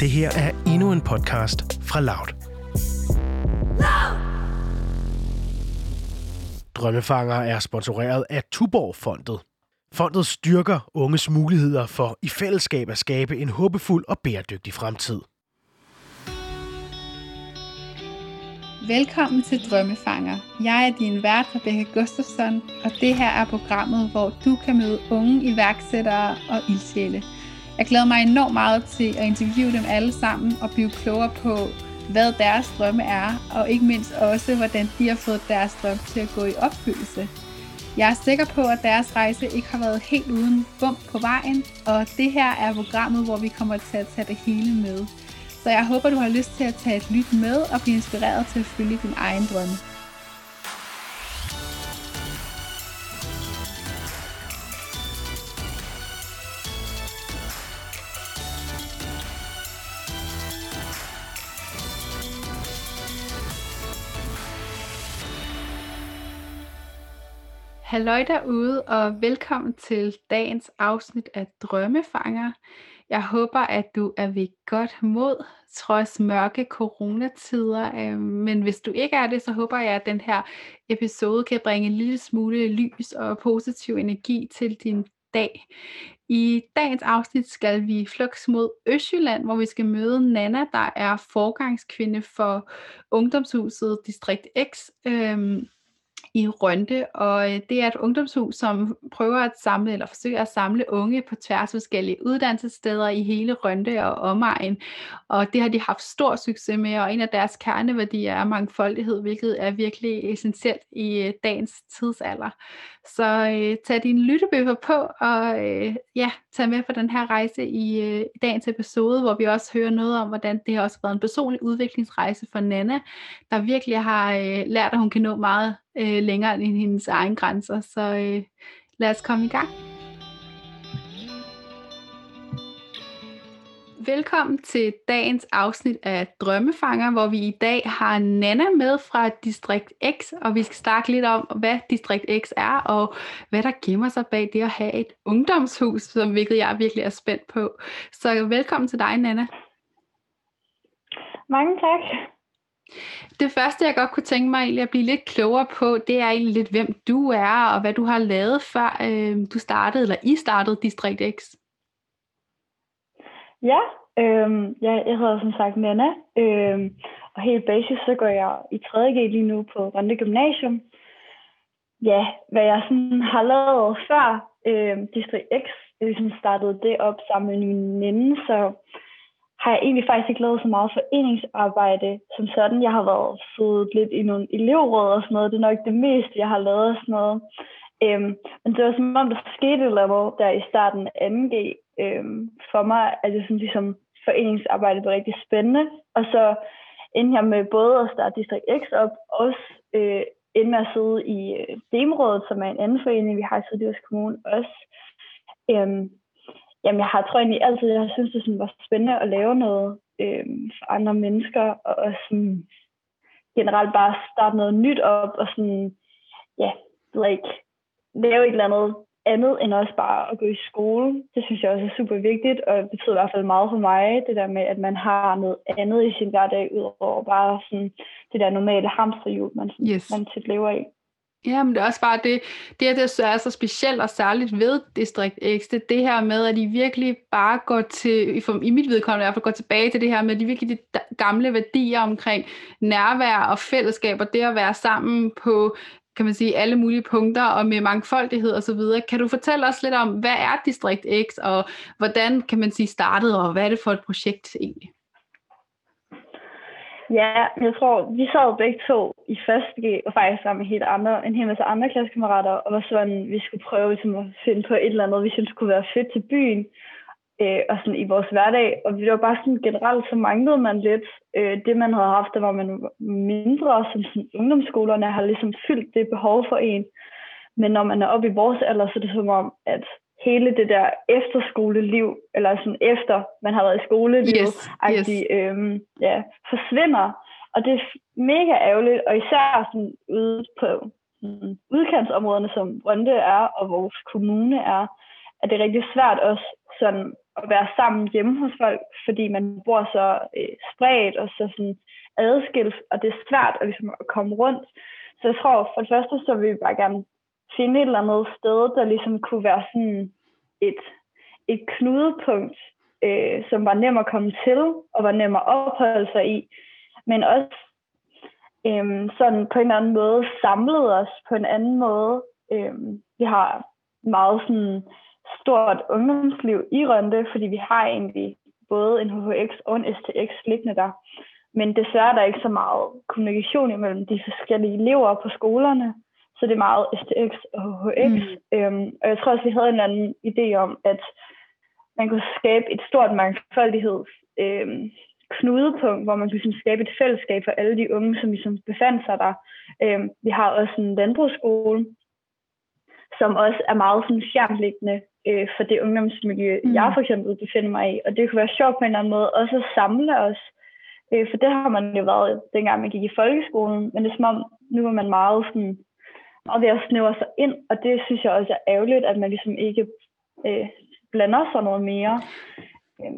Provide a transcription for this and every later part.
Det her er endnu en podcast fra Loud. Drømmefanger er sponsoreret af Tuborg-fondet. Fondet styrker unges muligheder for i fællesskab at skabe en håbefuld og bæredygtig fremtid. Velkommen til Drømmefanger. Jeg er din vært, Rebecca Gustafsson, og det her er programmet, hvor du kan møde unge iværksættere og ildsjæle. Jeg glæder mig enormt meget til at interviewe dem alle sammen og blive klogere på, hvad deres drømme er, og ikke mindst også, hvordan de har fået deres drøm til at gå i opfyldelse. Jeg er sikker på, at deres rejse ikke har været helt uden bump på vejen, og det her er programmet, hvor vi kommer til at tage det hele med. Så jeg håber, du har lyst til at tage et lyt med og blive inspireret til at følge din egen drømme. Halløj derude, og velkommen til dagens afsnit af Drømmefanger. Jeg håber, at du er ved godt mod, trods mørke coronatider. Øhm, men hvis du ikke er det, så håber jeg, at den her episode kan bringe en lille smule lys og positiv energi til din dag. I dagens afsnit skal vi flux mod Østjylland, hvor vi skal møde Nana, der er forgangskvinde for ungdomshuset Distrikt X. Øhm, i Rønte, og øh, det er et ungdomshus, som prøver at samle, eller forsøger at samle unge på tværs af forskellige uddannelsessteder i hele Rønte og omegn, og det har de haft stor succes med, og en af deres kerneværdier er mangfoldighed, hvilket er virkelig essentielt i øh, dagens tidsalder. Så øh, tag dine lyttebøffer på, og øh, ja, tag med på den her rejse i øh, dagens episode, hvor vi også hører noget om, hvordan det har også været en personlig udviklingsrejse for Nana, der virkelig har øh, lært, at hun kan nå meget øh, længere end hendes egen grænser. Så øh, lad os komme i gang. Velkommen til dagens afsnit af Drømmefanger, hvor vi i dag har Nana med fra Distrikt X, og vi skal snakke lidt om, hvad Distrikt X er, og hvad der gemmer sig bag det at have et ungdomshus, som hvilket jeg virkelig er spændt på. Så velkommen til dig, Nana. Mange tak. Det første, jeg godt kunne tænke mig egentlig at blive lidt klogere på, det er egentlig lidt, hvem du er, og hvad du har lavet, før øh, du startede, eller I startede Distrikt X. Ja, øh, jeg, jeg hedder som sagt Nana, øh, og helt basis så går jeg i 3.G lige nu på Rønne Gymnasium. Ja, hvad jeg sådan har lavet før øh, Distrikt X, jeg ligesom startede det op sammen med min veninde, så har jeg egentlig faktisk ikke lavet så meget foreningsarbejde som sådan. Jeg har været siddet lidt i nogle elevråd og sådan noget. Det er nok det meste, jeg har lavet sådan noget. Øhm, men det var som om, der skete et eller andet der i starten af 2G. Øhm, for mig er det sådan ligesom foreningsarbejde blev rigtig spændende. Og så endte jeg med både at starte Distrikt X op, og også øh, endte med at sidde i øh, Demrådet, som er en anden forening, vi har i Sydjysk Kommune også. Øhm, Jamen, jeg har tror egentlig altid, jeg har synes, det sådan var spændende at lave noget øh, for andre mennesker, og, og sådan generelt bare starte noget nyt op, og sådan, ja, like, lave et eller andet andet, end også bare at gå i skole. Det synes jeg også er super vigtigt, og det betyder i hvert fald meget for mig, det der med, at man har noget andet i sin hverdag, udover bare sådan det der normale hamsterhjul, man, yes. man tit lever i. Ja, men det er også bare det, det, det er så specielt og særligt ved Distrikt X, det er det her med, at de virkelig bare går til, i mit vedkommende i hvert fald går tilbage til det her med, de virkelig de gamle værdier omkring nærvær og fællesskab, og det at være sammen på kan man sige, alle mulige punkter og med mangfoldighed og så videre. Kan du fortælle os lidt om, hvad er Distrikt X, og hvordan kan man sige startede, og hvad er det for et projekt egentlig? Ja, jeg tror, vi sad begge to i første G, og faktisk sammen med helt andre, en hel masse andre klassekammerater, og var sådan, vi skulle prøve ligesom, at finde på et eller andet, vi synes kunne være fedt til byen, øh, og sådan i vores hverdag. Og det var bare sådan generelt, så manglede man lidt øh, det, man havde haft, der var man mindre, som sådan, ungdomsskolerne har ligesom fyldt det behov for en. Men når man er oppe i vores alder, så er det som om, at hele det der efterskoleliv, eller sådan efter man har været i skoleliv, yes, yes. Øhm, ja, forsvinder. Og det er mega ærgerligt, og især sådan ude på sådan, udkantsområderne, som Brønde er, og vores kommune er, at det er rigtig svært også sådan at være sammen hjemme hos folk, fordi man bor så øh, spredt og så sådan adskilt, og det er svært at, ligesom, at komme rundt. Så jeg tror, for det første, så vil vi bare gerne finde et eller andet sted, der ligesom kunne være sådan et, et knudepunkt, øh, som var nem at komme til, og var nem at opholde sig i, men også øh, sådan på en eller anden måde samlede os på en anden måde. Øh, vi har meget sådan stort ungdomsliv i Rønde, fordi vi har egentlig både en HHX og en STX liggende der. Men desværre er der ikke så meget kommunikation imellem de forskellige elever på skolerne, så det er meget STX og HHX. Mm. Øhm, og jeg tror også, vi havde en anden idé om, at man kunne skabe et stort mangfoldigheds øhm, knudepunkt, hvor man kunne ligesom skabe et fællesskab for alle de unge, som ligesom befandt sig der. Øhm, vi har også en landbrugsskole, som også er meget sådan fjernliggende øh, for det ungdomsmiljø, mm. jeg for eksempel befinder mig i. Og det kunne være sjovt på en eller anden måde også at samle os. Øh, for det har man jo været, dengang man gik i folkeskolen. Men det er som om, nu er man meget sådan, meget ved at snævre sig ind. Og det synes jeg også er ærgerligt, at man ligesom ikke øh, blander sig noget mere. Øh,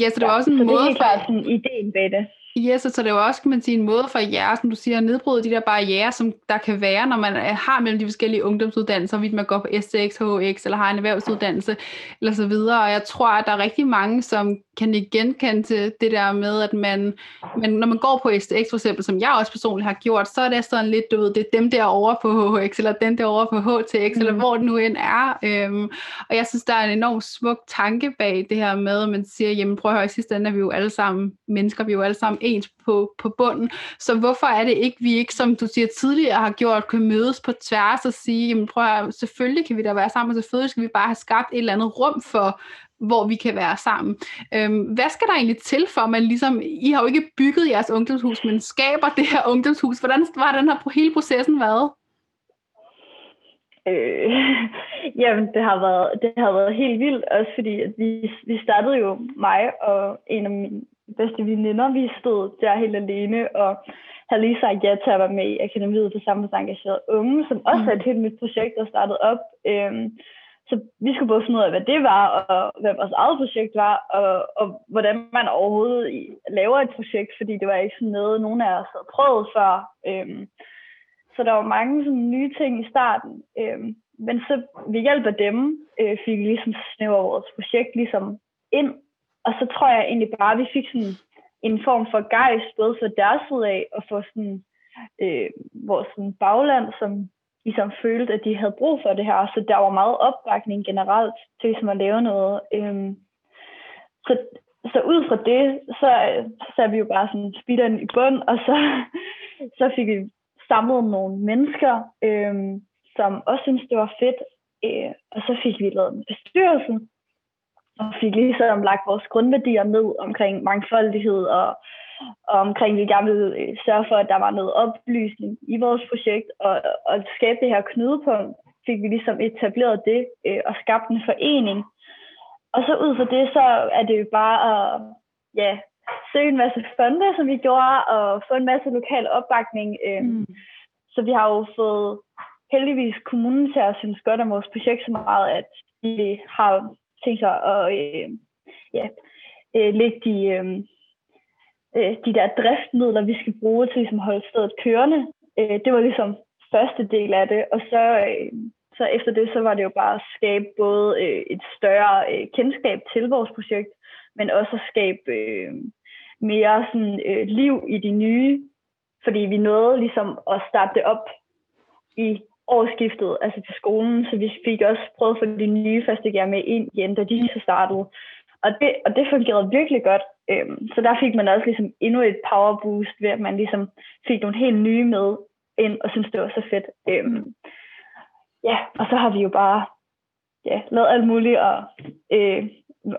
ja, så det var ja, også en så måde det er helt klart sådan ideen bag det. Yes, så det er jo også, kan man sige, en måde for jer, som du siger, at nedbryde de der barriere, som der kan være, når man har mellem de forskellige ungdomsuddannelser, hvis man går på STX, HX, eller har en erhvervsuddannelse, eller så videre. Og jeg tror, at der er rigtig mange, som kan genkende til det der med, at man, men når man går på STX for eksempel, som jeg også personligt har gjort, så er det sådan lidt, du ved, det er dem der over på HX, eller den der over på HTX, mm. eller hvor det nu end er. Øhm, og jeg synes, der er en enorm smuk tanke bag det her med, at man siger, jamen prøv at høre, i sidste ende er vi jo alle sammen mennesker, vi er jo alle sammen ens på, på bunden. Så hvorfor er det ikke, vi ikke, som du siger tidligere, har gjort, kan mødes på tværs og sige, jamen prøv at høre, selvfølgelig kan vi da være sammen, og selvfølgelig skal vi bare have skabt et eller andet rum for, hvor vi kan være sammen. Øhm, hvad skal der egentlig til for, at man ligesom, I har jo ikke bygget jeres ungdomshus, men skaber det her ungdomshus. Hvordan var den her hele processen været? Øh, jamen, det har, været, det har været helt vildt, også fordi at vi, vi startede jo mig og en af mine bedste veninder, vi stod der helt alene, og havde lige sagt ja til at være med i Akademiet for Samfundsengageret Unge, som også er et helt nyt projekt, der startede op. Øhm, så vi skulle både finde ud af, hvad det var, og hvad vores eget projekt var, og, og hvordan man overhovedet laver et projekt, fordi det var ikke sådan noget, nogen af os havde prøvet før. Øhm, så der var mange sådan, nye ting i starten. Øhm, men så ved hjælp af dem øh, fik vi ligesom snæver vores projekt ligesom ind. Og så tror jeg egentlig bare, at vi fik sådan en form for gejst, både for deres side af, og for sådan, øh, vores sådan bagland, som ligesom følte, at de havde brug for det her. Så der var meget opbakning generelt til ligesom at lave noget. Øhm, så, så ud fra det, så, så satte vi jo bare sådan speederen i bund, og så, så fik vi samlet nogle mennesker, øhm, som også syntes, det var fedt. Øh, og så fik vi lavet en bestyrelse, og fik ligesom lagt vores grundværdier ned omkring mangfoldighed og, og omkring, vi gerne ville øh, sørge for, at der var noget oplysning i vores projekt, og, og skabe det her knudepunkt, fik vi ligesom etableret det øh, og skabt en forening. Og så ud fra det, så er det jo bare at ja, søge en masse fonde, som vi gjorde, og få en masse lokal opbakning. Øh, mm. Så vi har jo fået heldigvis kommunen til at synes godt om vores projekt så meget, at vi har tænkt sig at øh, ja, øh, lægge de, øh, øh, de der driftsmidler, vi skal bruge til ligesom, at holde stedet kørende. Øh, det var ligesom første del af det, og så, øh, så efter det, så var det jo bare at skabe både øh, et større øh, kendskab til vores projekt, men også at skabe øh, mere sådan, øh, liv i de nye, fordi vi nåede ligesom at starte det op i årsskiftet, altså til skolen, så vi fik også prøvet at få de nye første med ind igen, da de så startede. Og det, og det fungerede virkelig godt. Øhm, så der fik man også ligesom endnu et power boost ved, at man ligesom fik nogle helt nye med ind, og synes det var så fedt. Øhm, ja, og så har vi jo bare ja, lavet alt muligt, og, øh,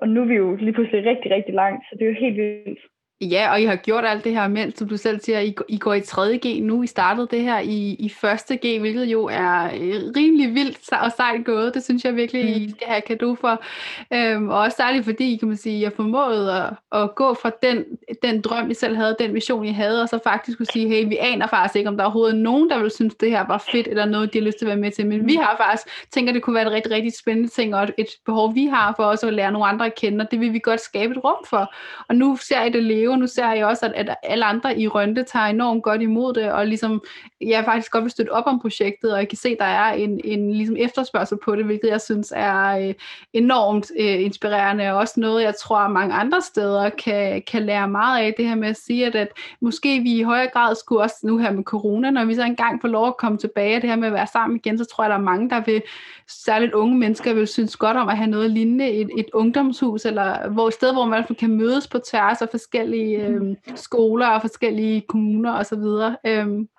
og nu er vi jo lige pludselig rigtig, rigtig langt, så det er jo helt vildt. Ja, og I har gjort alt det her, mens, som du selv siger, I, I går i 3.G nu. I startede det her i, i 1.G, hvilket jo er øh, rimelig vildt og sejt gået. Det synes jeg virkelig, mm. I skal have kado for. Øhm, og også særligt fordi, kan man sige, jeg formåede at, at gå fra den, den drøm, I selv havde, den vision, I havde, og så faktisk kunne sige, hey, vi aner faktisk ikke, om der er overhovedet nogen, der vil synes, det her var fedt, eller noget, de har lyst til at være med til. Men mm. vi har faktisk tænker, det kunne være et rigtig, rigtig spændende ting, og et behov, vi har for også at lære nogle andre at kende, og det vil vi godt skabe et rum for. Og nu ser I det leve, nu ser jeg også, at, at alle andre i Rønte tager enormt godt imod det, og ligesom, jeg faktisk godt vil støtte op om projektet, og jeg kan se, at der er en, en ligesom efterspørgsel på det, hvilket jeg synes er øh, enormt øh, inspirerende, og også noget, jeg tror, at mange andre steder kan, kan lære meget af, det her med at sige, at, at måske vi i højere grad skulle også nu her med corona, når vi så engang får lov at komme tilbage, det her med at være sammen igen, så tror jeg, der er mange, der vil, særligt unge mennesker, vil synes godt om at have noget lignende, et, et ungdomshus, eller hvor et sted, hvor man kan mødes på tværs af forskellige øh, skoler og forskellige kommuner osv. Øhm,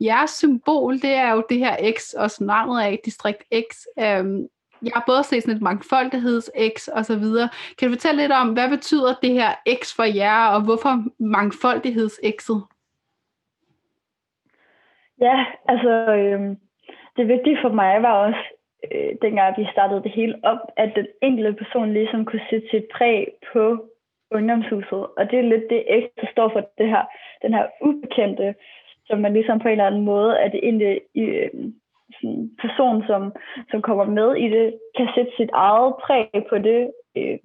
jeres symbol, det er jo det her X, og navnet af distrikt X. Øhm, jeg har både set sådan et mangfoldigheds-X og så videre. Kan du fortælle lidt om, hvad betyder det her X for jer, og hvorfor mangfoldigheds-X'et? Ja, altså øh, det vigtige for mig var også, øh, dengang vi startede det hele op, at den enkelte person ligesom kunne sætte sit præg på ungdomshuset. Og det er lidt det ekstra står for det her, den her ubekendte, som man ligesom på en eller anden måde er det egentlig øh, sådan person, som, som kommer med i det, kan sætte sit eget præg på det. Øh,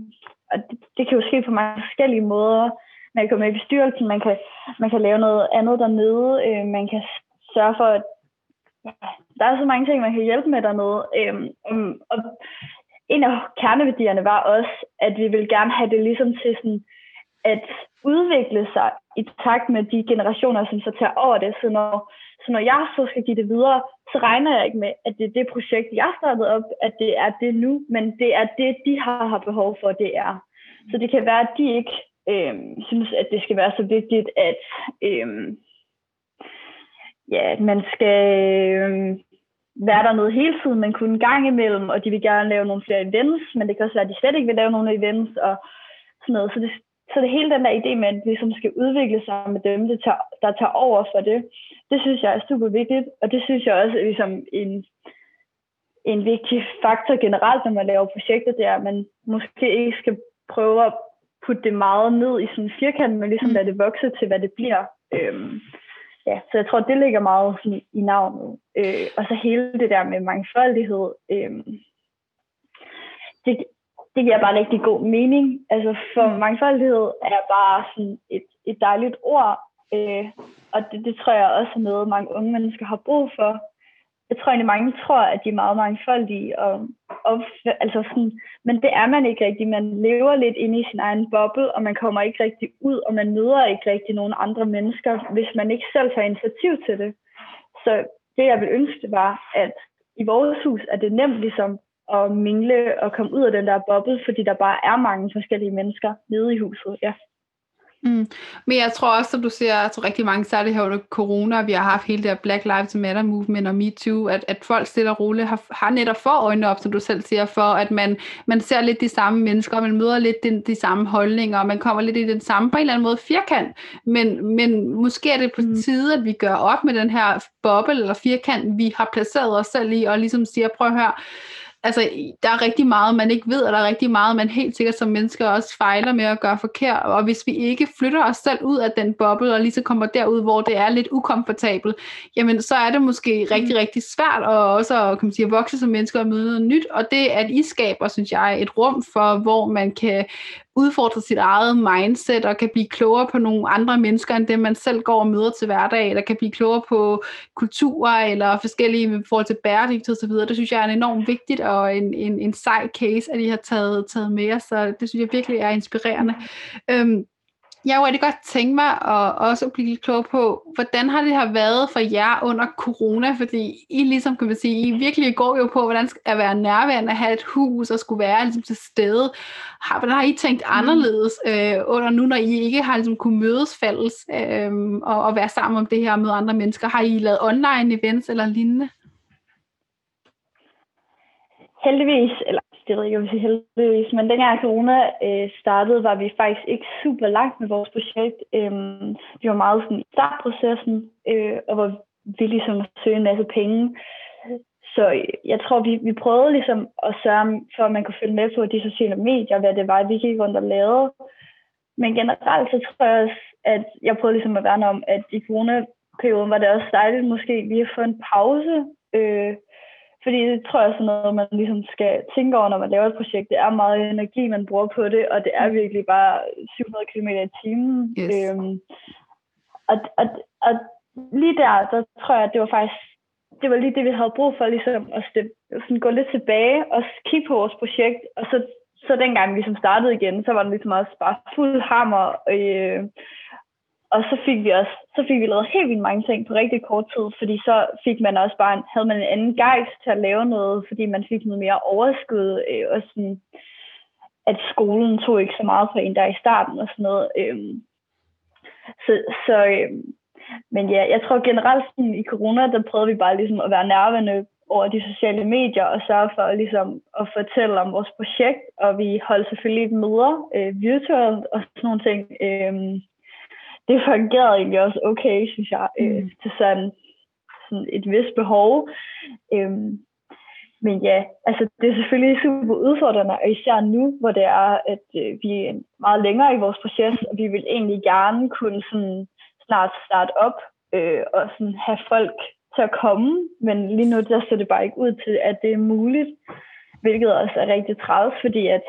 og det, det kan jo ske på mange forskellige måder. Man kan komme med i bestyrelsen, man kan, man kan lave noget andet dernede, øh, man kan sørge for, at ja, der er så mange ting, man kan hjælpe med dernede. Øhm, og, og en af kerneværdierne var også, at vi vil gerne have det ligesom til sådan at udvikle sig i takt med de generationer, som så tager over det. Så når, så når jeg så skal give det videre, så regner jeg ikke med, at det er det projekt, jeg startede op, at det er det nu, men det er det, de har, har behov for, det er. Så det kan være, at de ikke øh, synes, at det skal være så vigtigt, at øh, ja, man skal øh, være der noget hele tiden, men kun en gang imellem, og de vil gerne lave nogle flere events, men det kan også være, at de slet ikke vil lave nogle events, og sådan noget. Så det, så det hele den der idé med, at vi som skal udvikle sig med dem, det tager, der tager over for det, det synes jeg er super vigtigt, og det synes jeg også er ligesom en, en vigtig faktor generelt, når man laver projekter, det er, at man måske ikke skal prøve at putte det meget ned i sådan en firkant, men ligesom mm. lade det vokse til, hvad det bliver. Øhm, ja, så jeg tror, det ligger meget sådan, i navnet. Øh, og så hele det der med mangfoldighed. Øh, det, det giver bare rigtig god mening. Altså for mm. mangfoldighed er bare sådan et, et dejligt ord. Øh, og det, det tror jeg også er noget, mange unge mennesker har brug for jeg tror egentlig, mange tror, at de er meget mangfoldige. Og, og, altså sådan, men det er man ikke rigtig. Man lever lidt inde i sin egen boble, og man kommer ikke rigtig ud, og man møder ikke rigtig nogen andre mennesker, hvis man ikke selv tager initiativ til det. Så det, jeg vil ønske, det var, at i vores hus er det nemt ligesom at mingle og komme ud af den der boble, fordi der bare er mange forskellige mennesker nede i huset. Ja. Mm. Men jeg tror også, som du siger, at rigtig mange, særligt her under corona, vi har haft hele det her Black Lives Matter movement og MeToo, at, at folk stille og roligt har, har netop for øjnene op, som du selv siger, for at man, man ser lidt de samme mennesker, man møder lidt de, de samme holdninger, og man kommer lidt i den samme, på en eller anden måde, firkant. Men, men måske er det på mm. tide, at vi gør op med den her boble eller firkant, vi har placeret os selv i, og ligesom siger, prøv at høre, altså, der er rigtig meget, man ikke ved, og der er rigtig meget, man helt sikkert som mennesker også fejler med at gøre forkert. Og hvis vi ikke flytter os selv ud af den boble, og lige så kommer derud, hvor det er lidt ukomfortabelt, jamen så er det måske rigtig, mm. rigtig svært at også kan man sige, at vokse som mennesker og møde noget nyt. Og det, at I skaber, synes jeg, et rum for, hvor man kan udfordre sit eget mindset og kan blive klogere på nogle andre mennesker, end dem man selv går og møder til hverdag, eller kan blive klogere på kulturer eller forskellige i forhold til bæredygtighed osv. Det synes jeg er enormt vigtigt og en, en, en sej case, at I har taget, taget med jer, så det synes jeg virkelig er inspirerende. Øhm, jeg kunne rigtig godt tænke mig at også blive lidt klog på, hvordan har det her været for jer under corona? Fordi I ligesom, kan man sige, I virkelig går jo på, hvordan at være nærværende, at have et hus og skulle være ligesom til stede. Hvordan har I tænkt mm. anderledes øh, under nu, når I ikke har ligesom kunne mødes fælles øh, og, og være sammen om det her med andre mennesker? Har I lavet online events eller lignende? Heldigvis, eller det ved jeg ikke, om jeg heldigvis, men dengang corona øh, startede, var vi faktisk ikke super langt med vores projekt. Øh, vi var meget sådan i startprocessen, øh, og var villige som at søge en masse penge. Så øh, jeg tror, vi, vi prøvede ligesom at sørge for, at man kunne følge med på de sociale medier, hvad det var, vi gik rundt og lavede. Men generelt så tror jeg også, at jeg prøvede ligesom at værne om, at i coronaperioden var det også dejligt måske lige at få en pause. Øh, fordi det tror jeg er sådan noget, man ligesom skal tænke over, når man laver et projekt. Det er meget energi, man bruger på det, og det er virkelig bare 700 km i timen. Yes. Øhm, og, og, og lige der, der tror jeg, at det var faktisk det var lige det, vi havde brug for, ligesom at step, sådan gå lidt tilbage og kigge på vores projekt. Og så, så dengang vi ligesom startede igen, så var det ligesom også bare fuld hammer. Øh, og så fik vi også, så fik vi lavet helt vildt mange ting på rigtig kort tid, fordi så fik man også bare, en, havde man en anden gejst til at lave noget, fordi man fik noget mere overskud, øh, og sådan, at skolen tog ikke så meget for en der i starten og sådan noget. Øh, så, så øh, men ja, jeg tror generelt sådan, i corona, der prøvede vi bare ligesom at være nærværende over de sociale medier og sørge for ligesom, at fortælle om vores projekt, og vi holdt selvfølgelig møder øh, virtuelt og sådan nogle ting. Øh, det fungerede egentlig også okay, synes jeg, øh, mm. til sådan, sådan et vist behov. Øh, men ja, altså det er selvfølgelig super udfordrende, og især nu, hvor det er, at øh, vi er meget længere i vores proces, og vi vil egentlig gerne kunne sådan snart starte op øh, og sådan have folk til at komme, men lige nu der ser det bare ikke ud til, at det er muligt, hvilket også er rigtig træls, fordi at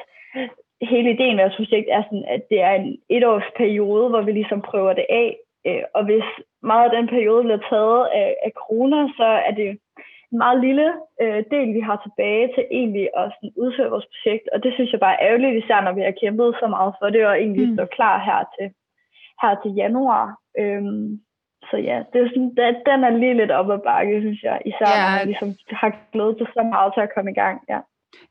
hele ideen med vores projekt er sådan, at det er en etårs periode, hvor vi ligesom prøver det af, øh, og hvis meget af den periode bliver taget af, af corona, så er det en meget lille øh, del, vi har tilbage til egentlig at sådan, udføre vores projekt, og det synes jeg bare er ærgerligt, især når vi har kæmpet så meget for det, og egentlig mm. står klar her til, her til januar. Øhm, så ja, det er sådan, det, den er lige lidt op ad bakke, synes jeg, især ja. når man ligesom har glædet sig så meget til at komme i gang. Ja.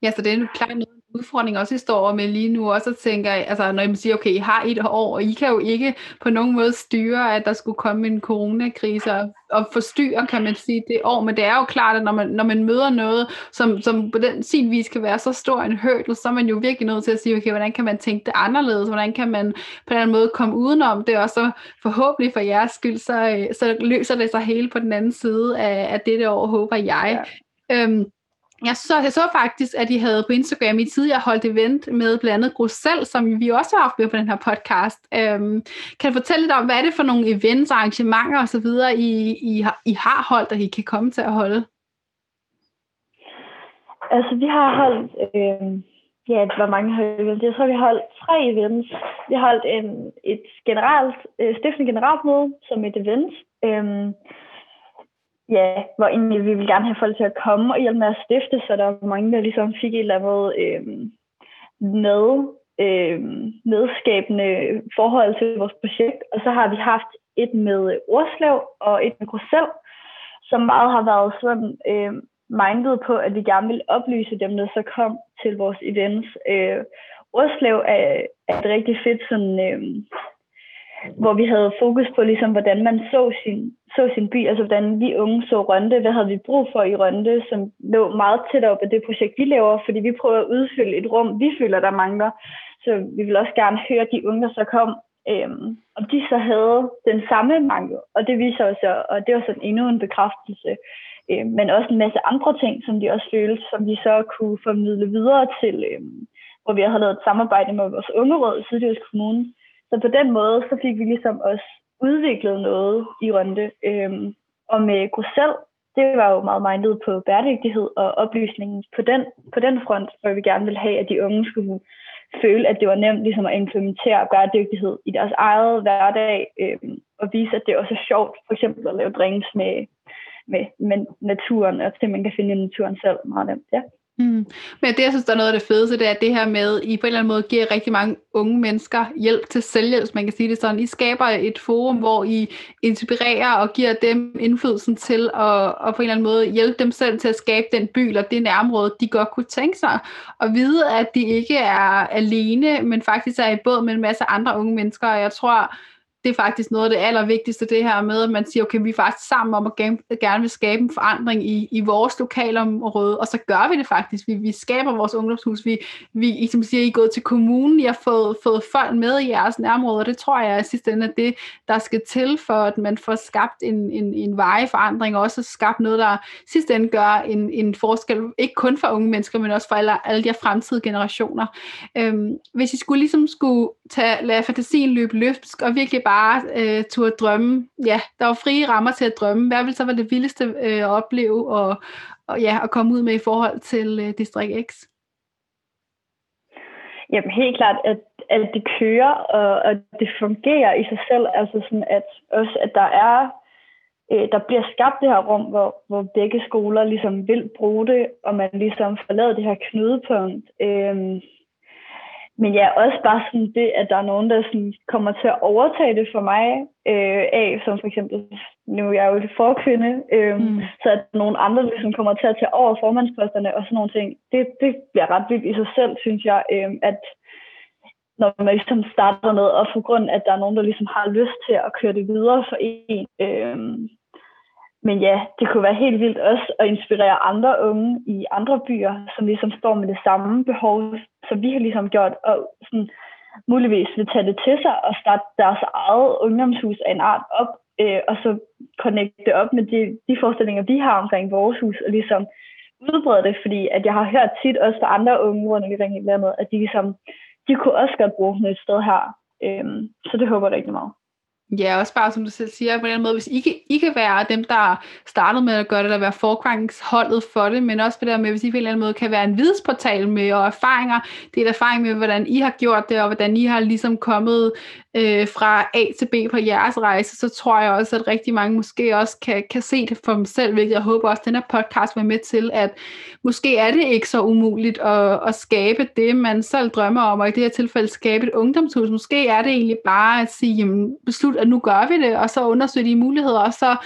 Ja, så det er klart noget udfordring også, I står med lige nu, og så tænker altså når man siger, okay, I har et år, og I kan jo ikke på nogen måde styre, at der skulle komme en coronakrise og, og forstyrre, kan man sige, det år, men det er jo klart, at når man, når man møder noget, som, som på den sin vis kan være så stor en hurdle, så er man jo virkelig nødt til at sige, okay, hvordan kan man tænke det anderledes, hvordan kan man på den måde komme udenom det, og så forhåbentlig for jeres skyld, så, så løser det sig hele på den anden side af, af dette år, håber jeg. Ja. Øhm, jeg så, jeg så faktisk, at I havde på Instagram i tidligere holdt event med blandt andet Grussel, som vi også har haft med på den her podcast. Øhm, kan du fortælle lidt om, hvad er det for nogle events, arrangementer osv., I, I, har, I har holdt, og I kan komme til at holde? Altså, vi har holdt, øh, ja, hvor mange har events? Jeg tror, vi har holdt tre events. Vi har holdt en, et generelt, øh, stiftende generalmøde som et event. Øh, ja, hvor egentlig vi vil gerne have folk til at komme og hjælpe med at stifte, så der var mange, der ligesom fik et eller andet øh, med, øh, medskabende forhold til vores projekt. Og så har vi haft et med Orslev og et med Grosel, som meget har været sådan øh, mindet på, at vi gerne vil oplyse dem, der så kom til vores events. Øh, Orslev er, er et rigtig fedt sådan, øh, hvor vi havde fokus på, ligesom, hvordan man så sin, så sin by, altså hvordan vi unge så Rønde, hvad havde vi brug for i Rønde, som lå meget tæt op af det projekt, vi laver, fordi vi prøver at udfylde et rum, vi føler, der mangler. Så vi vil også gerne høre de unge, der så kom, øhm, om de så havde den samme mangel. Og det viser os, og det var sådan endnu en bekræftelse, øh, men også en masse andre ting, som de også følte, som vi så kunne formidle videre til, øh, hvor vi har lavet et samarbejde med vores ungeråd i Sydjysk Kommune, så på den måde, så fik vi ligesom også udviklet noget i Rønde. Øhm, og med Grussel, det var jo meget mindet på bæredygtighed og oplysningen på den, på den front, hvor vi gerne ville have, at de unge skulle føle, at det var nemt ligesom at implementere bæredygtighed i deres eget hverdag, øhm, og vise, at det også er sjovt, for eksempel at lave drinks med, med, med naturen, og det man kan finde i naturen selv meget nemt. Ja. Mm. Men det, jeg synes, der er noget af det fedeste, det er det her med, I på en eller anden måde giver rigtig mange unge mennesker hjælp til selvhjælp, man kan sige det sådan. I skaber et forum, hvor I inspirerer og giver dem indflydelsen til at, at på en eller anden måde hjælpe dem selv til at skabe den by eller det nærområde, de godt kunne tænke sig. Og vide, at de ikke er alene, men faktisk er i båd med en masse andre unge mennesker. Og jeg tror, det er faktisk noget af det allervigtigste, det her med, at man siger, okay, vi er faktisk sammen om at gerne vil skabe en forandring i, i vores lokalområde, og så gør vi det faktisk. Vi, vi skaber vores ungdomshus. Vi, vi som siger, I er gået til kommunen, I har fået, fået folk med i jeres nærområde, og det tror jeg er sidste ende, at det, der skal til, for at man får skabt en, en, en veje forandring, og også skabt noget, der sidste ende gør en, en forskel, ikke kun for unge mennesker, men også for alle, alle de her fremtidige generationer. Øhm, hvis I skulle ligesom skulle tage, lade fantasien løbe løbsk, og virkelig bare øh, turde drømme, ja, der var frie rammer til at drømme, hvad ville så være det vildeste øh, at opleve, og, og ja, at komme ud med i forhold til øh, District X? Jamen helt klart, at, at det kører, og at det fungerer i sig selv. Altså sådan, at også at der er, øh, der bliver skabt det her rum, hvor, hvor begge skoler ligesom vil bruge det, og man ligesom får lavet det her knudepunkt. Øh, men ja, også bare sådan det, at der er nogen, der sådan kommer til at overtage det for mig øh, af, som for eksempel, nu er jeg jo forkvinde, øh, mm. så at nogle andre ligesom kommer til at tage over formandsposterne og sådan nogle ting. Det, det bliver ret vildt i sig selv, synes jeg, øh, at når man ligesom starter med, og for grund at der er nogen, der ligesom har lyst til at køre det videre for en, øh, men ja, det kunne være helt vildt også at inspirere andre unge i andre byer, som ligesom står med det samme behov, som vi har ligesom gjort, og sådan, muligvis vil tage det til sig og starte deres eget ungdomshus af en art op, øh, og så connecte det op med de, de forestillinger, vi har omkring vores hus, og ligesom udbrede det, fordi at jeg har hørt tit også fra andre unge rundt omkring i landet, at de ligesom, de kunne også godt bruge noget et sted her. Øh, så det håber jeg rigtig meget. Ja, også bare som du selv siger, på den måde, hvis I kan, I kan være dem, der startede med at gøre det, eller være forkvangsholdet for det, men også på det der med, hvis I på en eller anden måde kan være en vidensportal med og erfaringer, det er erfaring med, hvordan I har gjort det, og hvordan I har ligesom kommet øh, fra A til B på jeres rejse, så tror jeg også, at rigtig mange måske også kan, kan se det for dem selv, hvilket jeg håber også, at den her podcast var med til, at måske er det ikke så umuligt at, at skabe det, man selv drømmer om, og i det her tilfælde skabe et ungdomshus. Måske er det egentlig bare at sige, jamen, beslut, at nu gør vi det, og så undersøge de muligheder, og så,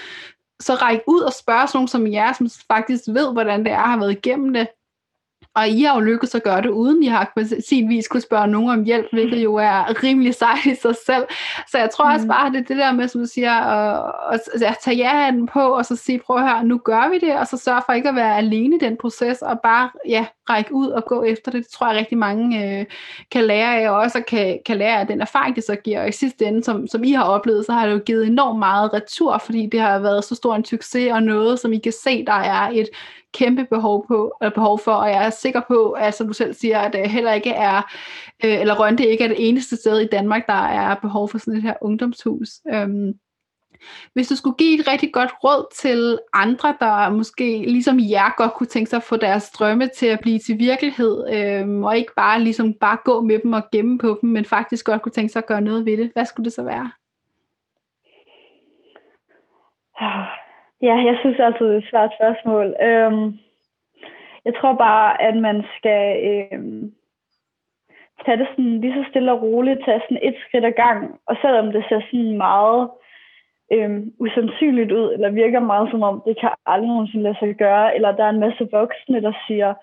så række ud og spørge sådan nogen som jer, som faktisk ved, hvordan det er, har været igennem det, og I har jo lykkedes at gøre det, uden I har på sin vis kunne spørge nogen om hjælp, hvilket jo er rimelig sejt i sig selv. Så jeg tror mm. også bare, det er det der med, som du siger, at, at, at tage ja på, og så sige, prøv at høre, nu gør vi det, og så sørge for ikke at være alene i den proces, og bare ja, række ud og gå efter det. Det tror jeg rigtig mange øh, kan lære af, og også kan, kan lære af den erfaring, det så giver. Og i sidste ende, som, som I har oplevet, så har det jo givet enormt meget retur, fordi det har været så stor en succes, og noget, som I kan se, der er et kæmpe behov, på, øh, behov for, og jeg er sikker på, at som du selv siger, at det heller ikke er, øh, eller Rønte ikke er det eneste sted i Danmark, der er behov for sådan et her ungdomshus. Øhm, hvis du skulle give et rigtig godt råd til andre, der måske ligesom jer godt kunne tænke sig at få deres drømme til at blive til virkelighed, øhm, og ikke bare ligesom bare gå med dem og gemme på dem, men faktisk godt kunne tænke sig at gøre noget ved det, hvad skulle det så være? Ah, Ja, jeg synes altid, det er et svært spørgsmål. Øhm, jeg tror bare, at man skal øhm, tage det sådan lige så stille og roligt, tage sådan et skridt ad gang, og selvom det ser sådan meget øhm, usandsynligt ud, eller virker meget som om, det kan aldrig nogensinde lade sig gøre, eller der er en masse voksne, der siger,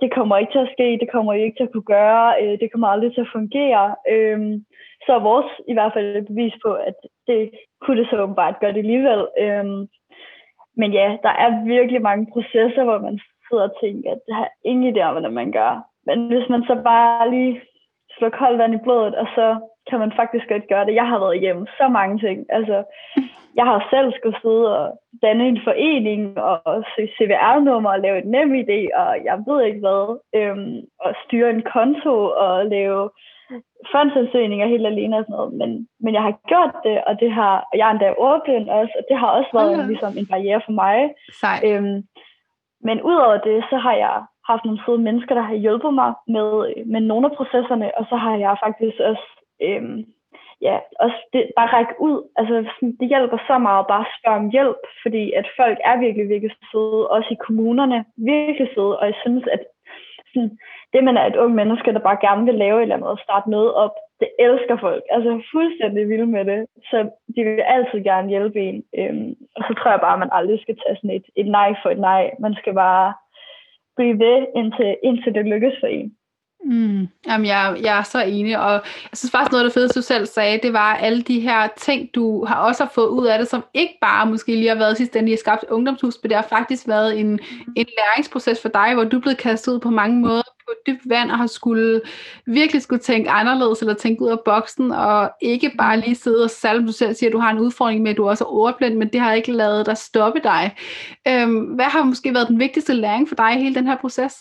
det kommer ikke til at ske, det kommer I ikke til at kunne gøre, øh, det kommer aldrig til at fungere. Øhm, så er vores i hvert fald et bevis på, at det kunne det så åbenbart gøre det alligevel. Øhm, men ja, der er virkelig mange processer, hvor man sidder og tænker, at det har ingen idé om, hvordan man gør. Men hvis man så bare lige slår koldt vand i blodet, og så kan man faktisk godt gøre det. Jeg har været igennem så mange ting. Altså, jeg har selv skulle sidde og danne en forening og søge CVR-nummer og lave et nem idé, og jeg ved ikke hvad, øhm, og styre en konto og lave fondsansøgninger helt alene og sådan noget. Men, men jeg har gjort det, og det har, og jeg er endda ordblind også, og det har også været okay. ligesom en barriere for mig. Sej. Øhm, men udover det, så har jeg haft nogle søde mennesker, der har hjulpet mig med, med nogle af processerne, og så har jeg faktisk også, øhm, ja, også det, bare række ud. Altså, det hjælper så meget bare at spørge om hjælp, fordi at folk er virkelig, virkelig søde, også i kommunerne, virkelig søde, og jeg synes, at sådan, det man er et ung menneske, der bare gerne vil lave et eller andet og starte noget op, det elsker folk. Altså fuldstændig vilde med det. Så de vil altid gerne hjælpe en. Øhm, og så tror jeg bare, at man aldrig skal tage sådan et, et nej for et nej. Man skal bare blive ved, indtil, indtil det lykkes for en. Mm. Jamen, jeg, jeg er så enig, og jeg synes faktisk noget af det fedeste, du selv sagde, det var alle de her ting, du har også har fået ud af det, som ikke bare måske lige har været sidst, lige skabt ungdomshus, men det har faktisk været en, en læringsproces for dig, hvor du er blevet kastet ud på mange måder på dybt vand, og har skulle virkelig skulle tænke anderledes, eller tænke ud af boksen, og ikke bare lige sidde og salve, du selv siger, at du har en udfordring med, at du også er ordblind, men det har ikke lavet dig stoppe dig. Øhm, hvad har måske været den vigtigste læring for dig i hele den her proces?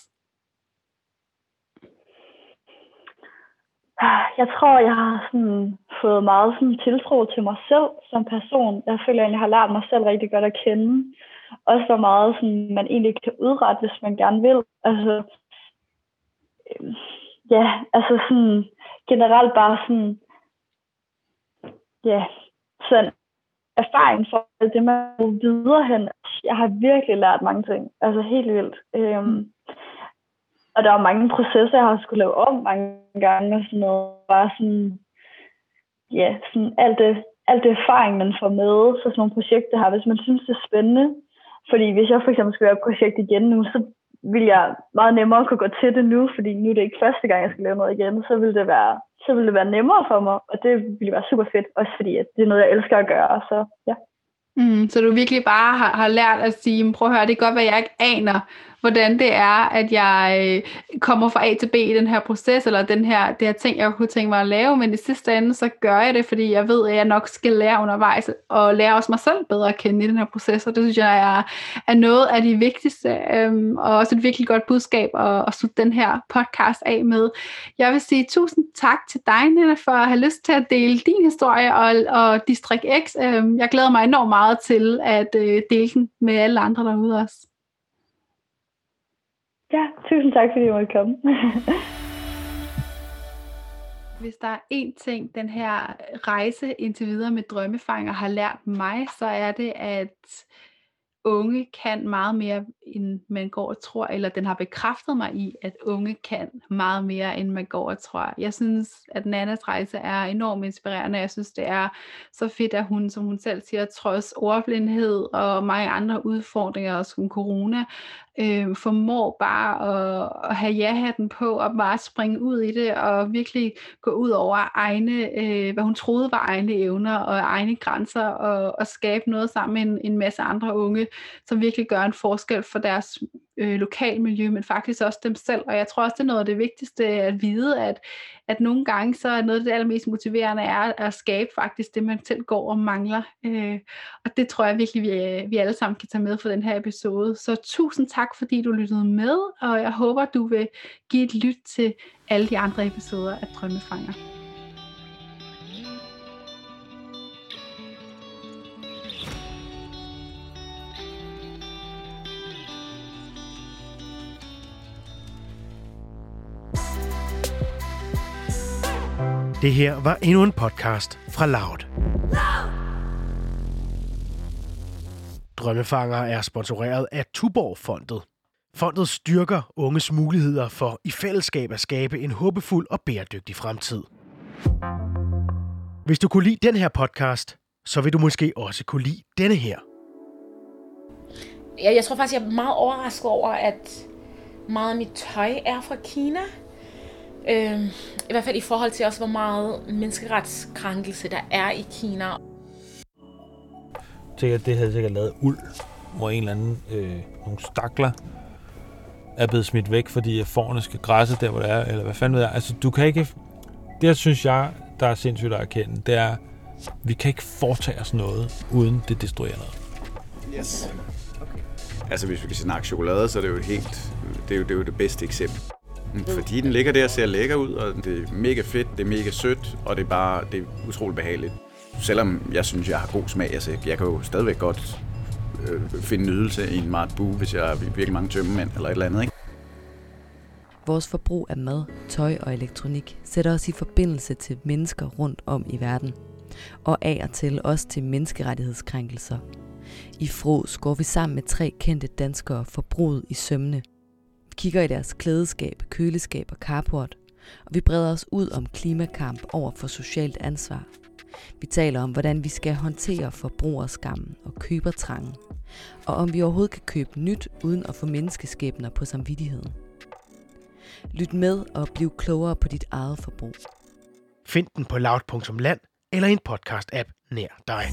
Ah, jeg tror, jeg har sådan fået meget sådan tiltro til mig selv som person. Jeg føler, at jeg har lært mig selv rigtig godt at kende. Også hvor meget sådan, man egentlig kan udrette, hvis man gerne vil. Altså, øh, ja, altså sådan generelt bare sådan, ja, sådan erfaring for det, man videre hen. Jeg har virkelig lært mange ting. Altså helt vildt. Øhm, og der var mange processer, jeg har skulle lave om mange gange og sådan noget. Bare sådan, ja, sådan alt det, alt det erfaring, man får med for sådan nogle projekter her, hvis man synes, det er spændende. Fordi hvis jeg for eksempel skal lave et projekt igen nu, så vil jeg meget nemmere kunne gå til det nu, fordi nu er det ikke første gang, jeg skal lave noget igen, så vil det være, så vil det være nemmere for mig, og det ville være super fedt, også fordi at det er noget, jeg elsker at gøre, så ja. Mm, så du virkelig bare har, har lært at sige, prøv at høre, det kan godt være, jeg ikke aner, hvordan det er, at jeg øh, kommer fra A til B i den her proces, eller den her, det her ting, jeg kunne tænke mig at lave, men i sidste ende, så gør jeg det, fordi jeg ved, at jeg nok skal lære undervejs, og lære også mig selv bedre at kende i den her proces, og det synes jeg er, er noget af de vigtigste, øhm, og også et virkelig godt budskab at, at slutte den her podcast af med. Jeg vil sige tusind tak til dig, Nina, for at have lyst til at dele din historie og, og District X. Øhm, jeg glæder mig enormt meget til at øh, dele den med alle andre derude også. Ja, tusind tak, fordi du måtte komme. Hvis der er én ting, den her rejse indtil videre med drømmefanger har lært mig, så er det, at unge kan meget mere, end man går og tror, eller den har bekræftet mig i, at unge kan meget mere, end man går og tror. Jeg synes, at Nannas rejse er enormt inspirerende. Jeg synes, det er så fedt, at hun, som hun selv siger, trods ordblindhed og mange andre udfordringer, som corona, øh, formår bare at, at have ja-hatten på og bare springe ud i det og virkelig gå ud over egne, øh, hvad hun troede var egne evner og egne grænser og, og skabe noget sammen med en, en masse andre unge, som virkelig gør en forskel for deres øh, lokalmiljø, men faktisk også dem selv. Og jeg tror også, det er noget af det vigtigste at vide, at, at nogle gange så er noget af det allermest motiverende er at skabe faktisk det, man selv går og mangler. Øh, og det tror jeg virkelig, vi, øh, vi alle sammen kan tage med for den her episode. Så tusind tak, fordi du lyttede med, og jeg håber, du vil give et lyt til alle de andre episoder af Drømmefanger. Det her var endnu en podcast fra Loud. Drømmefanger er sponsoreret af Tuborg-fondet. Fondet styrker unges muligheder for i fællesskab at skabe en håbefuld og bæredygtig fremtid. Hvis du kunne lide den her podcast, så vil du måske også kunne lide denne her. Jeg, jeg tror faktisk, jeg er meget overrasket over, at meget af mit tøj er fra Kina. Øh, I hvert fald i forhold til også, hvor meget menneskeretskrænkelse der er i Kina. Sikkert, det havde sikkert lavet uld, hvor en eller anden, øh, nogle stakler er blevet smidt væk, fordi forerne skal græsse der, hvor det er, eller hvad fanden ved jeg. Altså, du kan ikke... Det, synes jeg, der er sindssygt at erkende, det er, vi kan ikke foretage os noget, uden det destruerer noget. Yes. Okay. Altså, hvis vi kan snakke chokolade, så er det jo helt... Det er jo det, er jo det bedste eksempel. Mm. Fordi den ligger der og ser lækker ud, og det er mega fedt, det er mega sødt, og det er bare det er utroligt behageligt. Selvom jeg synes, jeg har god smag, altså jeg kan jo stadigvæk godt øh, finde nydelse i en Mart Bue, hvis jeg har virkelig mange tømmemænd eller et eller andet, ikke? Vores forbrug af mad, tøj og elektronik sætter os i forbindelse til mennesker rundt om i verden. Og af og til også til menneskerettighedskrænkelser. I Fros går vi sammen med tre kendte danskere forbruget i sømne – kigger i deres klædeskab, køleskab og carport, og vi breder os ud om klimakamp over for socialt ansvar. Vi taler om, hvordan vi skal håndtere forbrugerskammen og købertrangen, og om vi overhovedet kan købe nyt uden at få menneskeskæbner på samvittigheden. Lyt med og bliv klogere på dit eget forbrug. Find den på loud.land eller i en podcast-app nær dig.